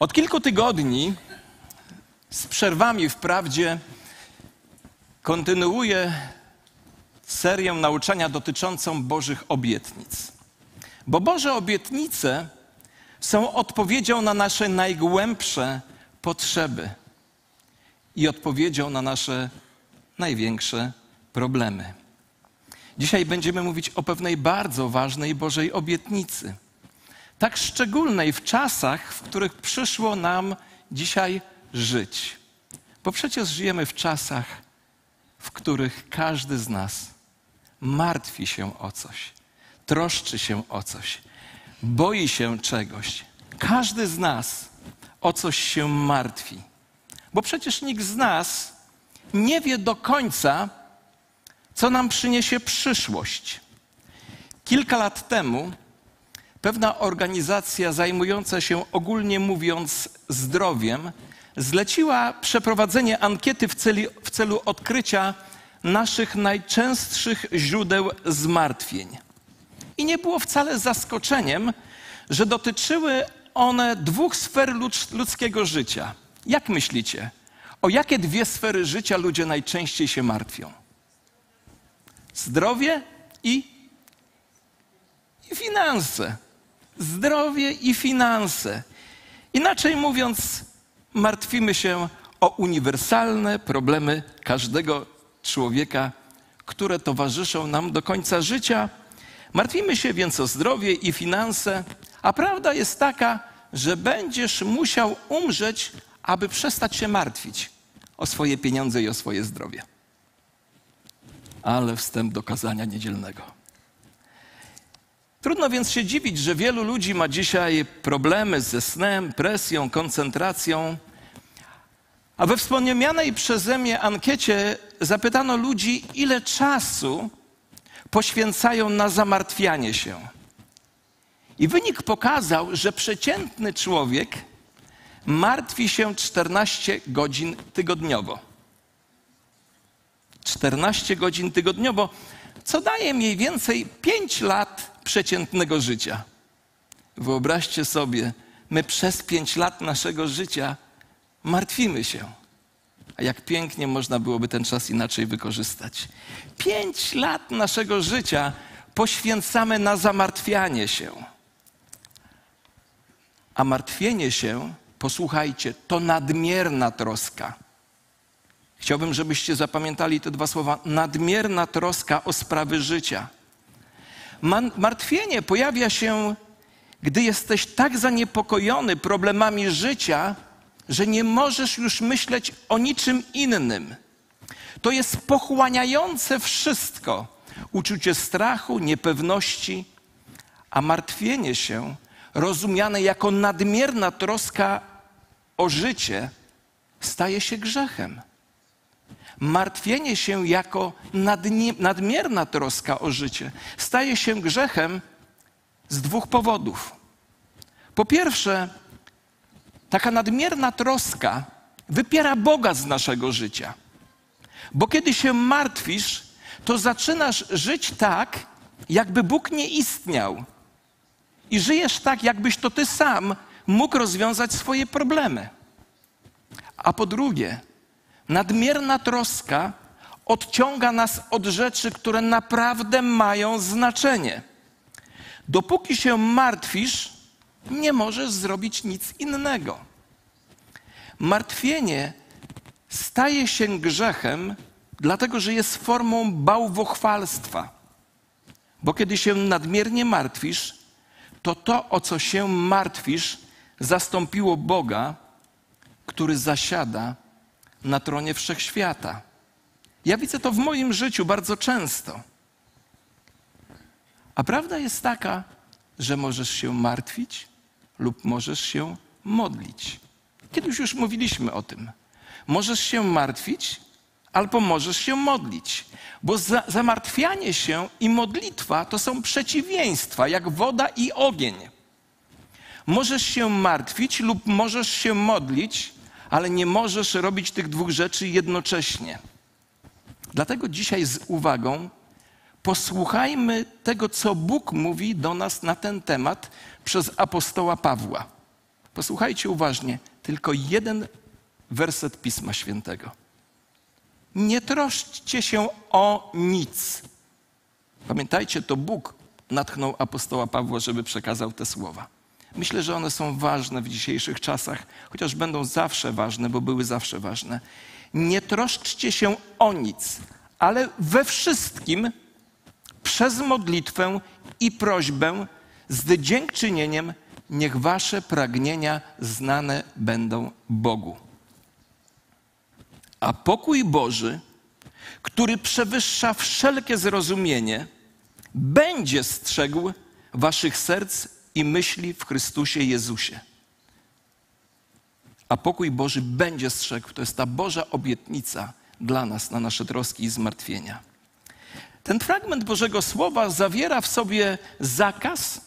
Od kilku tygodni z przerwami wprawdzie kontynuuję serię nauczania dotyczącą Bożych obietnic. Bo Boże obietnice są odpowiedzią na nasze najgłębsze potrzeby i odpowiedzią na nasze największe problemy. Dzisiaj będziemy mówić o pewnej bardzo ważnej Bożej obietnicy. Tak szczególnej w czasach, w których przyszło nam dzisiaj żyć. Bo przecież żyjemy w czasach, w których każdy z nas martwi się o coś, troszczy się o coś, boi się czegoś. Każdy z nas o coś się martwi. Bo przecież nikt z nas nie wie do końca, co nam przyniesie przyszłość. Kilka lat temu pewna organizacja zajmująca się ogólnie mówiąc zdrowiem zleciła przeprowadzenie ankiety w celu, w celu odkrycia naszych najczęstszych źródeł zmartwień. I nie było wcale zaskoczeniem, że dotyczyły one dwóch sfer ludzkiego życia. Jak myślicie? O jakie dwie sfery życia ludzie najczęściej się martwią? Zdrowie i, i finanse. Zdrowie i finanse. Inaczej mówiąc, martwimy się o uniwersalne problemy każdego człowieka, które towarzyszą nam do końca życia. Martwimy się więc o zdrowie i finanse, a prawda jest taka, że będziesz musiał umrzeć, aby przestać się martwić o swoje pieniądze i o swoje zdrowie. Ale wstęp do kazania niedzielnego. Trudno więc się dziwić, że wielu ludzi ma dzisiaj problemy ze snem, presją, koncentracją. A we wspomnianej przeze mnie ankiecie zapytano ludzi, ile czasu poświęcają na zamartwianie się. I wynik pokazał, że przeciętny człowiek martwi się 14 godzin tygodniowo. 14 godzin tygodniowo, co daje mniej więcej 5 lat przeciętnego życia. Wyobraźcie sobie, my przez 5 lat naszego życia martwimy się. A jak pięknie można byłoby ten czas inaczej wykorzystać. Pięć lat naszego życia poświęcamy na zamartwianie się. A martwienie się, posłuchajcie, to nadmierna troska. Chciałbym, żebyście zapamiętali te dwa słowa: nadmierna troska o sprawy życia. Martwienie pojawia się, gdy jesteś tak zaniepokojony problemami życia, że nie możesz już myśleć o niczym innym. To jest pochłaniające wszystko. Uczucie strachu, niepewności, a martwienie się, rozumiane jako nadmierna troska o życie, staje się grzechem. Martwienie się jako nadmierna troska o życie staje się grzechem z dwóch powodów. Po pierwsze, taka nadmierna troska wypiera Boga z naszego życia. Bo kiedy się martwisz, to zaczynasz żyć tak, jakby Bóg nie istniał. I żyjesz tak, jakbyś to ty sam mógł rozwiązać swoje problemy. A po drugie, nadmierna troska odciąga nas od rzeczy, które naprawdę mają znaczenie. Dopóki się martwisz, nie możesz zrobić nic innego. Martwienie staje się grzechem, dlatego że jest formą bałwochwalstwa. Bo kiedy się nadmiernie martwisz, to to, o co się martwisz, zastąpiło Boga, który zasiada na tronie wszechświata. Ja widzę to w moim życiu bardzo często. A prawda jest taka, że możesz się martwić lub możesz się modlić. Kiedyś już mówiliśmy o tym. Możesz się martwić albo możesz się modlić, bo za, zamartwianie się i modlitwa to są przeciwieństwa, jak woda i ogień. Możesz się martwić lub możesz się modlić, ale nie możesz robić tych dwóch rzeczy jednocześnie. Dlatego dzisiaj z uwagą posłuchajmy tego, co Bóg mówi do nas na ten temat przez apostoła Pawła. Posłuchajcie uważnie, tylko jeden werset Pisma Świętego. Nie troszczcie się o nic. Pamiętajcie, to Bóg natchnął apostoła Pawła, żeby przekazał te słowa. Myślę, że one są ważne w dzisiejszych czasach, chociaż będą zawsze ważne, bo były zawsze ważne. Nie troszczcie się o nic, ale we wszystkim przez modlitwę i prośbę z dziękczynieniem niech wasze pragnienia znane będą Bogu. A pokój Boży, który przewyższa wszelkie zrozumienie, będzie strzegł waszych serc i myśli w Chrystusie Jezusie. A pokój Boży będzie strzegł. To jest ta Boża obietnica dla nas na nasze troski i zmartwienia. Ten fragment Bożego Słowa zawiera w sobie zakaz,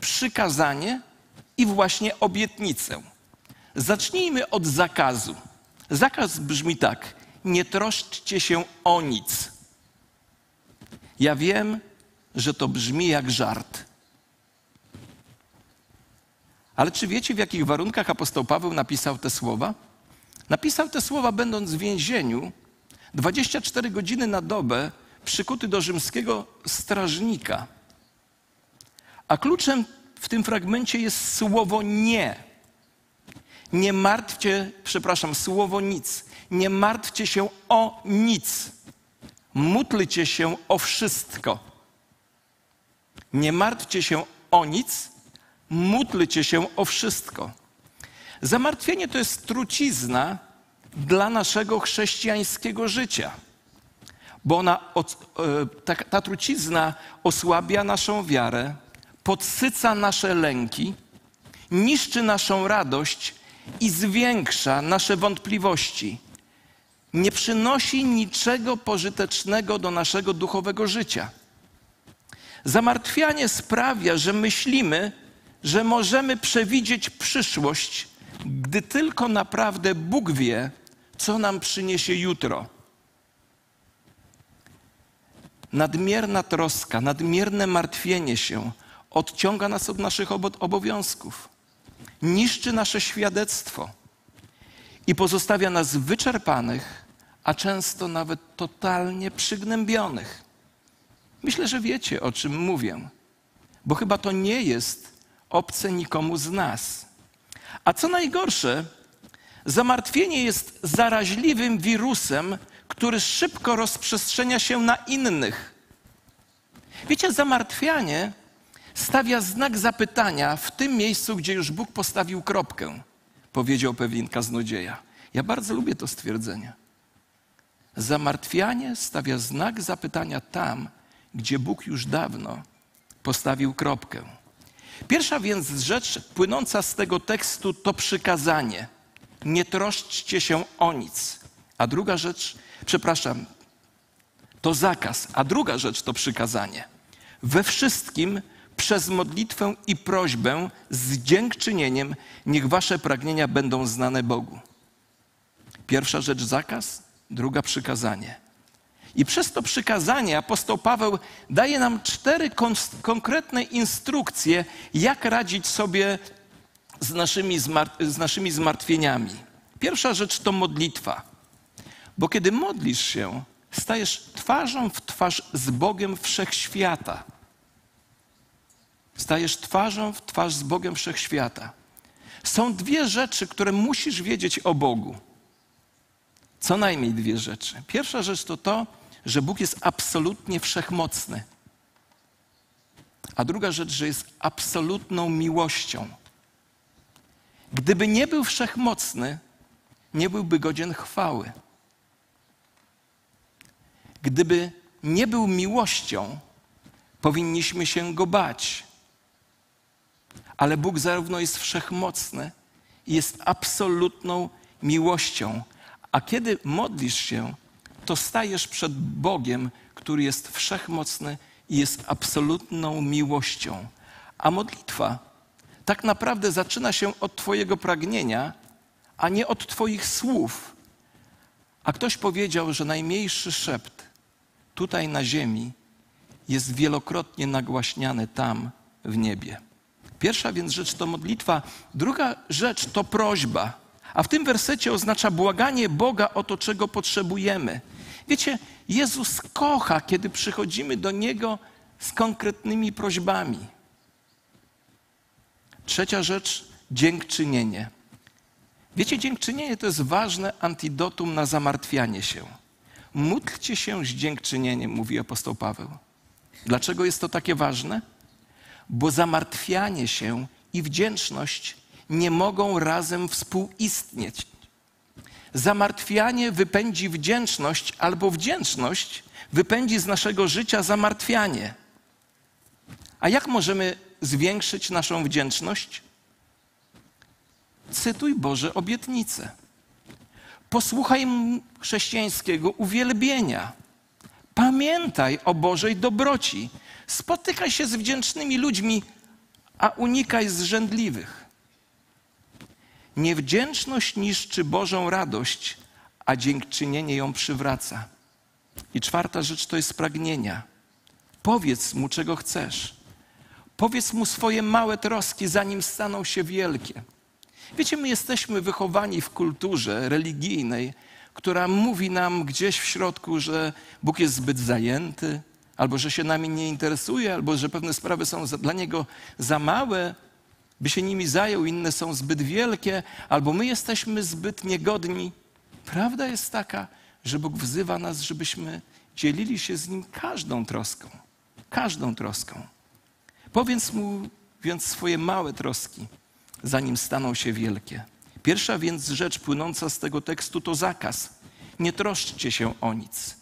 przykazanie i właśnie obietnicę. Zacznijmy od zakazu. Zakaz brzmi tak: nie troszczcie się o nic. Ja wiem, że to brzmi jak żart. Ale czy wiecie, w jakich warunkach apostoł Paweł napisał te słowa? Napisał te słowa, będąc w więzieniu, 24 godziny na dobę, przykuty do rzymskiego strażnika. A kluczem w tym fragmencie jest słowo nie. Nie martwcie, przepraszam, słowo nic. Nie martwcie się o nic. Módlcie się o wszystko. Nie martwcie się o nic, módlcie się o wszystko. Zamartwienie to jest trucizna dla naszego chrześcijańskiego życia, bo ona, e, ta, ta trucizna osłabia naszą wiarę, podsyca nasze lęki, niszczy naszą radość i zwiększa nasze wątpliwości. Nie przynosi niczego pożytecznego do naszego duchowego życia. Zamartwianie sprawia, że myślimy, że możemy przewidzieć przyszłość, gdy tylko naprawdę Bóg wie, co nam przyniesie jutro. Nadmierna troska, nadmierne martwienie się odciąga nas od naszych obowiązków, niszczy nasze świadectwo i pozostawia nas wyczerpanych, a często nawet totalnie przygnębionych. Myślę, że wiecie, o czym mówię, bo chyba to nie jest obce nikomu z nas. A co najgorsze, zamartwienie jest zaraźliwym wirusem, który szybko rozprzestrzenia się na innych. Wiecie, zamartwianie stawia znak zapytania w tym miejscu, gdzie już Bóg postawił kropkę, powiedział pewien kaznodzieja. Ja bardzo lubię to stwierdzenie. Zamartwianie stawia znak zapytania tam, gdzie Bóg już dawno postawił kropkę. Pierwsza więc rzecz płynąca z tego tekstu to przykazanie. Nie troszczcie się o nic. A druga rzecz, przepraszam, to zakaz. A druga rzecz to przykazanie. We wszystkim przez modlitwę i prośbę z dziękczynieniem niech wasze pragnienia będą znane Bogu. Pierwsza rzecz zakaz, druga przykazanie. I przez to przykazanie apostoł Paweł daje nam cztery konkretne instrukcje, jak radzić sobie z naszymi, z naszymi zmartwieniami. Pierwsza rzecz to modlitwa. Bo kiedy modlisz się, stajesz twarzą w twarz z Bogiem wszechświata. Stajesz twarzą w twarz z Bogiem wszechświata. Są dwie rzeczy, które musisz wiedzieć o Bogu. Co najmniej dwie rzeczy. Pierwsza rzecz to to, że Bóg jest absolutnie wszechmocny. A druga rzecz, że jest absolutną miłością. Gdyby nie był wszechmocny, nie byłby godzien chwały. Gdyby nie był miłością, powinniśmy się go bać. Ale Bóg zarówno jest wszechmocny i jest absolutną miłością. A kiedy modlisz się, to stajesz przed Bogiem, który jest wszechmocny i jest absolutną miłością. A modlitwa tak naprawdę zaczyna się od Twojego pragnienia, a nie od Twoich słów. A ktoś powiedział, że najmniejszy szept tutaj na ziemi jest wielokrotnie nagłaśniany tam w niebie. Pierwsza więc rzecz to modlitwa, druga rzecz to prośba. A w tym wersecie oznacza błaganie Boga o to, czego potrzebujemy. Wiecie, Jezus kocha, kiedy przychodzimy do Niego z konkretnymi prośbami. Trzecia rzecz dziękczynienie. Wiecie, dziękczynienie to jest ważne antidotum na zamartwianie się. Módlcie się z dziękczynieniem, mówi apostoł Paweł. Dlaczego jest to takie ważne? Bo zamartwianie się i wdzięczność nie mogą razem współistnieć. Zamartwianie wypędzi wdzięczność, albo wdzięczność wypędzi z naszego życia zamartwianie. A jak możemy zwiększyć naszą wdzięczność? Cytuj Boże obietnice. Posłuchaj chrześcijańskiego uwielbienia. Pamiętaj o Bożej dobroci. Spotykaj się z wdzięcznymi ludźmi, a unikaj zrzędliwych. Niewdzięczność niszczy Bożą radość, a dziękczynienie ją przywraca. I czwarta rzecz to jest pragnienia. Powiedz mu, czego chcesz. Powiedz mu swoje małe troski, zanim staną się wielkie. Wiecie, my jesteśmy wychowani w kulturze religijnej, która mówi nam gdzieś w środku, że Bóg jest zbyt zajęty, albo że się nami nie interesuje, albo że pewne sprawy są dla Niego za małe, by się nimi zajął, inne są zbyt wielkie, albo my jesteśmy zbyt niegodni. Prawda jest taka, że Bóg wzywa nas, żebyśmy dzielili się z Nim każdą troską. Każdą troską. Powiedz mu więc swoje małe troski, zanim staną się wielkie. Pierwsza więc rzecz płynąca z tego tekstu to zakaz. Nie troszczcie się o nic.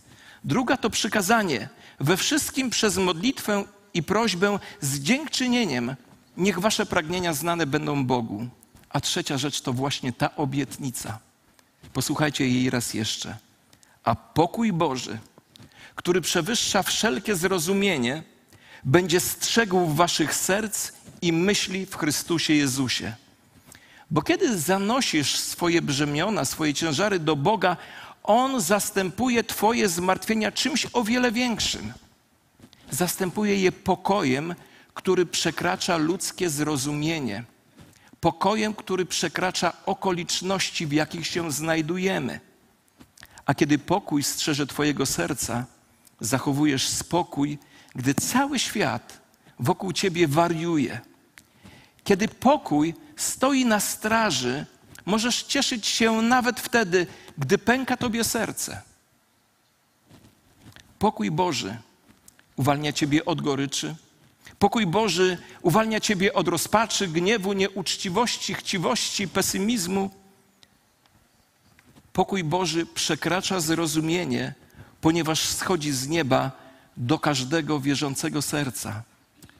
Druga to przykazanie. We wszystkim przez modlitwę i prośbę z dziękczynieniem niech wasze pragnienia znane będą Bogu. A trzecia rzecz to właśnie ta obietnica. Posłuchajcie jej raz jeszcze. A pokój Boży, który przewyższa wszelkie zrozumienie, będzie strzegł waszych serc i myśli w Chrystusie Jezusie. Bo kiedy zanosisz swoje brzemiona, swoje ciężary do Boga, On zastępuje Twoje zmartwienia czymś o wiele większym. Zastępuje je pokojem, który przekracza ludzkie zrozumienie, pokojem, który przekracza okoliczności, w jakich się znajdujemy. A kiedy pokój strzeże Twojego serca, zachowujesz spokój, gdy cały świat wokół Ciebie wariuje. Kiedy pokój stoi na straży, możesz cieszyć się nawet wtedy, gdy pęka Tobie serce. Pokój Boży uwalnia Ciebie od goryczy, Pokój Boży uwalnia Ciebie od rozpaczy, gniewu, nieuczciwości, chciwości, pesymizmu. Pokój Boży przekracza zrozumienie, ponieważ schodzi z nieba do każdego wierzącego serca.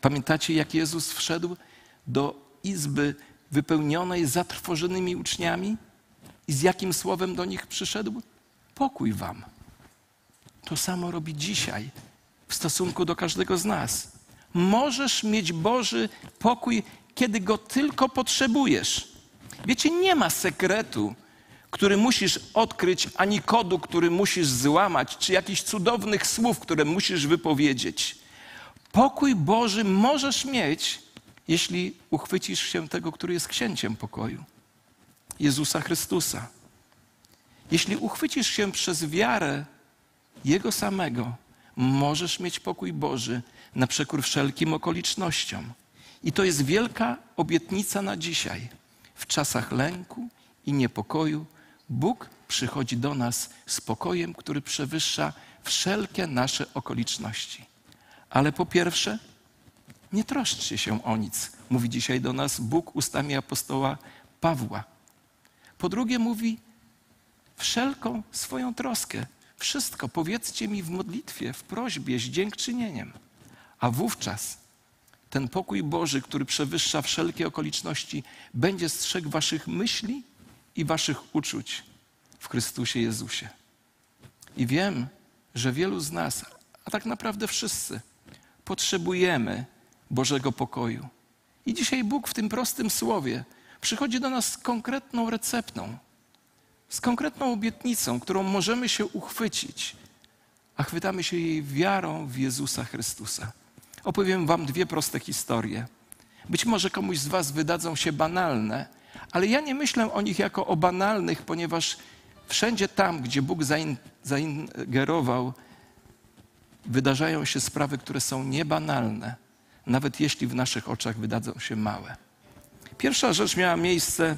Pamiętacie, jak Jezus wszedł do izby wypełnionej zatrwożonymi uczniami? I z jakim słowem do nich przyszedł? Pokój wam. To samo robi dzisiaj w stosunku do każdego z nas możesz mieć Boży pokój, kiedy go tylko potrzebujesz. Wiecie, nie ma sekretu, który musisz odkryć, ani kodu, który musisz złamać, czy jakichś cudownych słów, które musisz wypowiedzieć. Pokój Boży możesz mieć, jeśli uchwycisz się tego, który jest księciem pokoju Jezusa Chrystusa. Jeśli uchwycisz się przez wiarę Jego samego, możesz mieć pokój Boży na przekór wszelkim okolicznościom. I to jest wielka obietnica na dzisiaj. W czasach lęku i niepokoju Bóg przychodzi do nas z pokojem, który przewyższa wszelkie nasze okoliczności. Ale po pierwsze, nie troszczcie się o nic, mówi dzisiaj do nas Bóg ustami apostoła Pawła. Po drugie, mówi wszelką swoją troskę. Wszystko powiedzcie mi w modlitwie, w prośbie, z dziękczynieniem. A wówczas ten pokój Boży, który przewyższa wszelkie okoliczności, będzie strzegł waszych myśli i waszych uczuć w Chrystusie Jezusie. I wiem, że wielu z nas, a tak naprawdę wszyscy, potrzebujemy Bożego pokoju. I dzisiaj Bóg w tym prostym słowie przychodzi do nas z konkretną receptą, z konkretną obietnicą, którą możemy się uchwycić, a chwytamy się jej wiarą w Jezusa Chrystusa. Opowiem Wam dwie proste historie. Być może komuś z Was wydadzą się banalne, ale ja nie myślę o nich jako o banalnych, ponieważ wszędzie tam, gdzie Bóg zaingerował, wydarzają się sprawy, które są niebanalne, nawet jeśli w naszych oczach wydadzą się małe. Pierwsza rzecz miała miejsce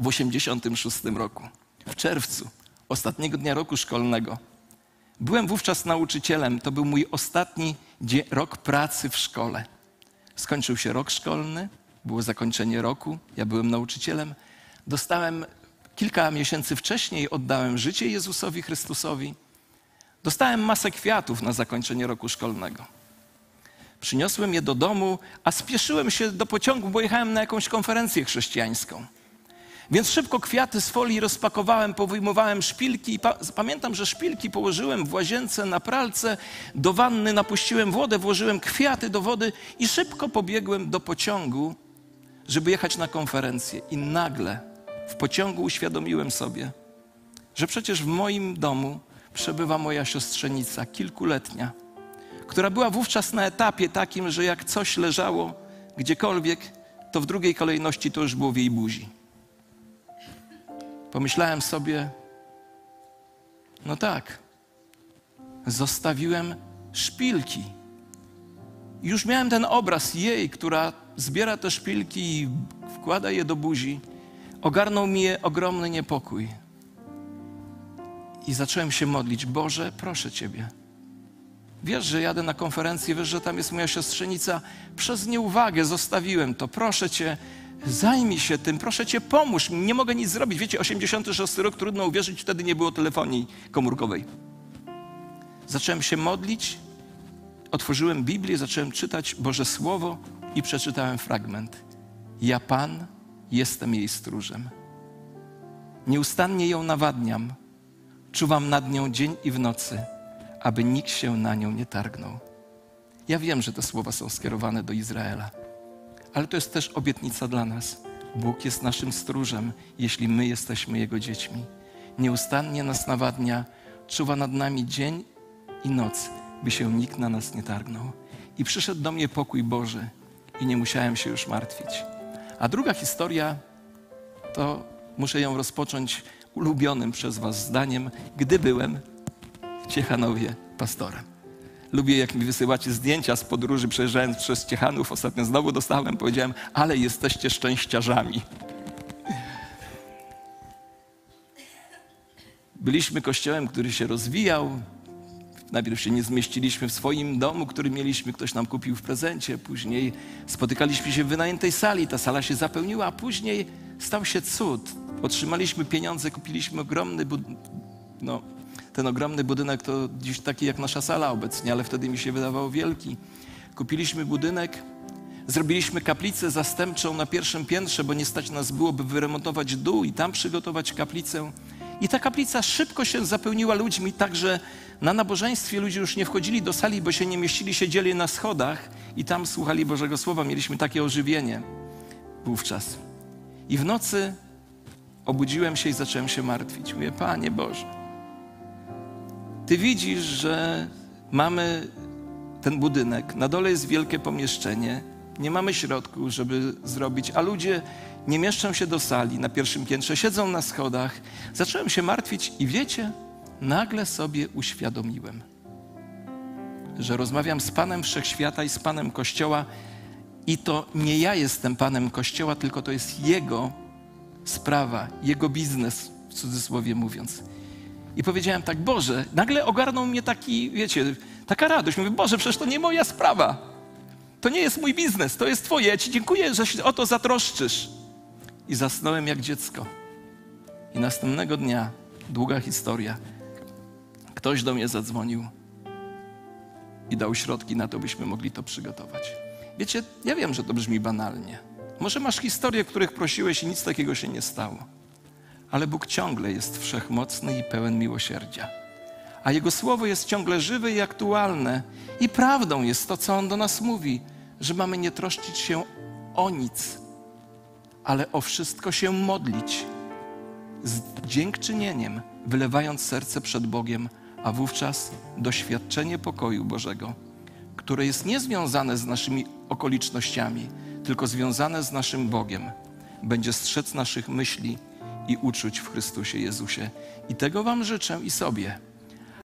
w 1986 roku, w czerwcu, ostatniego dnia roku szkolnego. Byłem wówczas nauczycielem, to był mój ostatni rok pracy w szkole. Skończył się rok szkolny, było zakończenie roku, ja byłem nauczycielem. Dostałem kilka miesięcy wcześniej, oddałem życie Jezusowi Chrystusowi. Dostałem masę kwiatów na zakończenie roku szkolnego. Przyniosłem je do domu, a spieszyłem się do pociągu, bo jechałem na jakąś konferencję chrześcijańską. Więc szybko kwiaty z folii rozpakowałem, powyjmowałem szpilki. Pa pamiętam, że szpilki położyłem w łazience na pralce, do wanny napuściłem wodę, włożyłem kwiaty do wody i szybko pobiegłem do pociągu, żeby jechać na konferencję. I nagle w pociągu uświadomiłem sobie, że przecież w moim domu przebywa moja siostrzenica, kilkuletnia, która była wówczas na etapie takim, że jak coś leżało gdziekolwiek, to w drugiej kolejności to już było w jej buzi. Pomyślałem sobie, no tak, zostawiłem szpilki. Już miałem ten obraz jej, która zbiera te szpilki i wkłada je do buzi. Ogarnął mnie ogromny niepokój. I zacząłem się modlić: Boże, proszę Ciebie. Wiesz, że jadę na konferencję, wiesz, że tam jest moja siostrzenica. Przez nieuwagę zostawiłem to. Proszę Cię, Zajmij się tym, proszę cię, pomóż nie mogę nic zrobić. Wiecie, 86 rok, trudno uwierzyć, wtedy nie było telefonii komórkowej. Zacząłem się modlić, otworzyłem Biblię, zacząłem czytać Boże Słowo i przeczytałem fragment. Ja Pan jestem jej stróżem. Nieustannie ją nawadniam, czuwam nad nią dzień i w nocy, aby nikt się na nią nie targnął. Ja wiem, że te słowa są skierowane do Izraela ale to jest też obietnica dla nas. Bóg jest naszym stróżem, jeśli my jesteśmy Jego dziećmi. Nieustannie nas nawadnia, czuwa nad nami dzień i noc, by się nikt na nas nie targnął. I przyszedł do mnie pokój Boży i nie musiałem się już martwić. A druga historia to muszę ją rozpocząć ulubionym przez Was zdaniem, gdy byłem w Ciechanowie pastorem. Lubię, jak mi wysyłacie zdjęcia z podróży, przejeżdżając przez Ciechanów. Ostatnio znowu dostałem, powiedziałem, ale jesteście szczęściarzami. Byliśmy kościołem, który się rozwijał. Najpierw się nie zmieściliśmy w swoim domu, który mieliśmy, ktoś nam kupił w prezencie. Później spotykaliśmy się w wynajętej sali, ta sala się zapełniła, a później stał się cud. Otrzymaliśmy pieniądze, kupiliśmy ogromny no, ten ogromny budynek to dziś taki jak nasza sala obecnie, ale wtedy mi się wydawał wielki. Kupiliśmy budynek, zrobiliśmy kaplicę zastępczą na pierwszym piętrze, bo nie stać nas było, by wyremontować dół i tam przygotować kaplicę. I ta kaplica szybko się zapełniła ludźmi, tak że na nabożeństwie ludzie już nie wchodzili do sali, bo się nie mieścili, siedzieli na schodach i tam słuchali Bożego Słowa. Mieliśmy takie ożywienie wówczas. I w nocy obudziłem się i zacząłem się martwić. Mówię, Panie Boże, ty widzisz, że mamy ten budynek, na dole jest wielkie pomieszczenie, nie mamy środków, żeby zrobić, a ludzie nie mieszczą się do sali na pierwszym piętrze, siedzą na schodach. Zacząłem się martwić i wiecie, nagle sobie uświadomiłem, że rozmawiam z Panem Wszechświata i z Panem Kościoła i to nie ja jestem Panem Kościoła, tylko to jest Jego sprawa, Jego biznes, w cudzysłowie mówiąc. I powiedziałem tak, Boże, nagle ogarnął mnie taki, wiecie, taka radość. Mówię, Boże, przecież to nie moja sprawa. To nie jest mój biznes, to jest Twoje. Ja Ci dziękuję, że się o to zatroszczysz. I zasnąłem jak dziecko. I następnego dnia, długa historia, ktoś do mnie zadzwonił i dał środki na to, byśmy mogli to przygotować. Wiecie, ja wiem, że to brzmi banalnie. Może masz historie, których prosiłeś i nic takiego się nie stało ale Bóg ciągle jest wszechmocny i pełen miłosierdzia. A Jego słowo jest ciągle żywe i aktualne. I prawdą jest to, co On do nas mówi, że mamy nie troszczyć się o nic, ale o wszystko się modlić z dziękczynieniem, wylewając serce przed Bogiem, a wówczas doświadczenie pokoju Bożego, które jest niezwiązane z naszymi okolicznościami, tylko związane z naszym Bogiem, będzie strzec naszych myśli i uczuć w Chrystusie Jezusie. I tego Wam życzę i sobie.